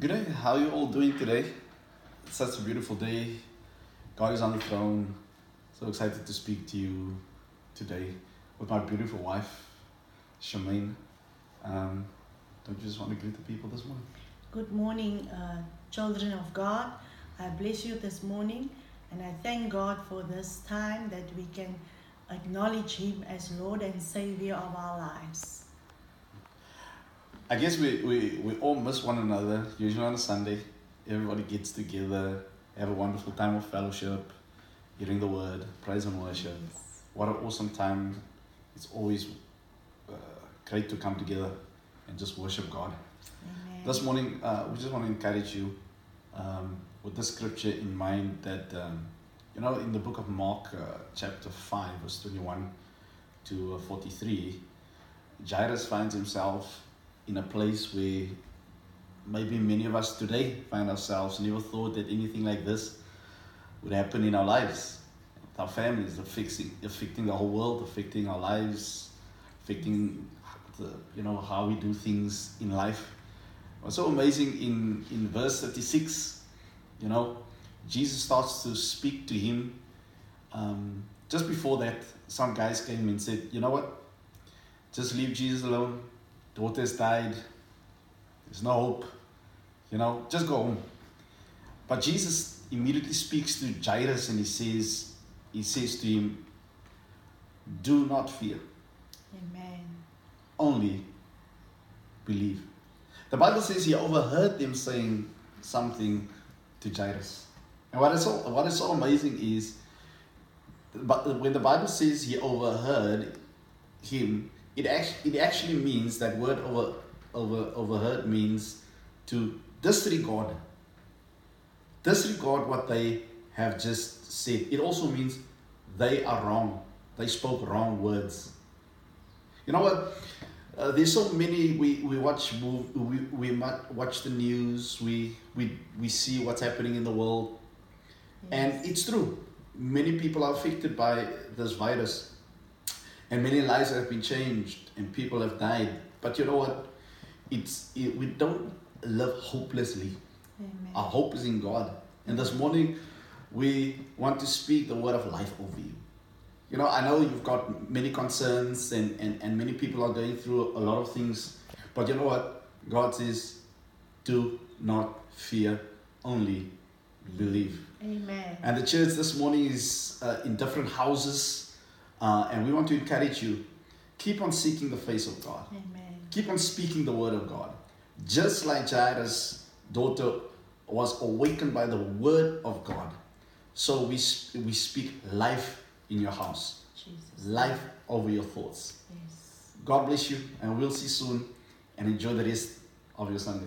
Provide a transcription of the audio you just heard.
Good day. How are you all doing today? It's such a beautiful day. God is on the throne. So excited to speak to you today with my beautiful wife, Shemaine. Um, don't you just want to greet the people this morning? Good morning, uh, children of God. I bless you this morning and I thank God for this time that we can acknowledge Him as Lord and Savior of our lives. I guess we, we, we all miss one another, usually on a Sunday. Everybody gets together, have a wonderful time of fellowship, hearing the word, praise and worship. What an awesome time. It's always uh, great to come together and just worship God. Amen. This morning, uh, we just want to encourage you um, with the scripture in mind that, um, you know, in the book of Mark, uh, chapter 5, verse 21 to uh, 43, Jairus finds himself in a place where maybe many of us today find ourselves. Never thought that anything like this would happen in our lives, our families, affecting, affecting the whole world, affecting our lives, affecting the, you know how we do things in life. What's so amazing in in verse thirty six, you know, Jesus starts to speak to him. Um, just before that, some guys came and said, "You know what? Just leave Jesus alone daughter's died, there's no hope, you know, just go home. But Jesus immediately speaks to Jairus and he says, he says to him, Do not fear, Amen. only believe. The Bible says he overheard them saying something to Jairus. And what is so, what is so amazing is, but when the Bible says he overheard him, it actually, it actually means that word over, over, overheard means to disregard. Disregard what they have just said. It also means they are wrong. They spoke wrong words. You know what? Uh, there's so many. We, we watch move, we, we watch the news. We, we we see what's happening in the world, and it's true. Many people are affected by this virus. And many lives have been changed and people have died. But you know what? It's it, we don't live hopelessly. Amen. Our hope is in God. And this morning we want to speak the word of life over you. You know, I know you've got many concerns and, and, and many people are going through a lot of things. But you know what? God says, do not fear, only believe. Amen. And the church this morning is uh, in different houses uh, and we want to encourage you keep on seeking the face of God. Amen. Keep on speaking the word of God. Just like Jairus' daughter was awakened by the word of God. So we, sp- we speak life in your house, Jesus. life over your thoughts. Yes. God bless you, and we'll see you soon. And enjoy the rest of your Sunday.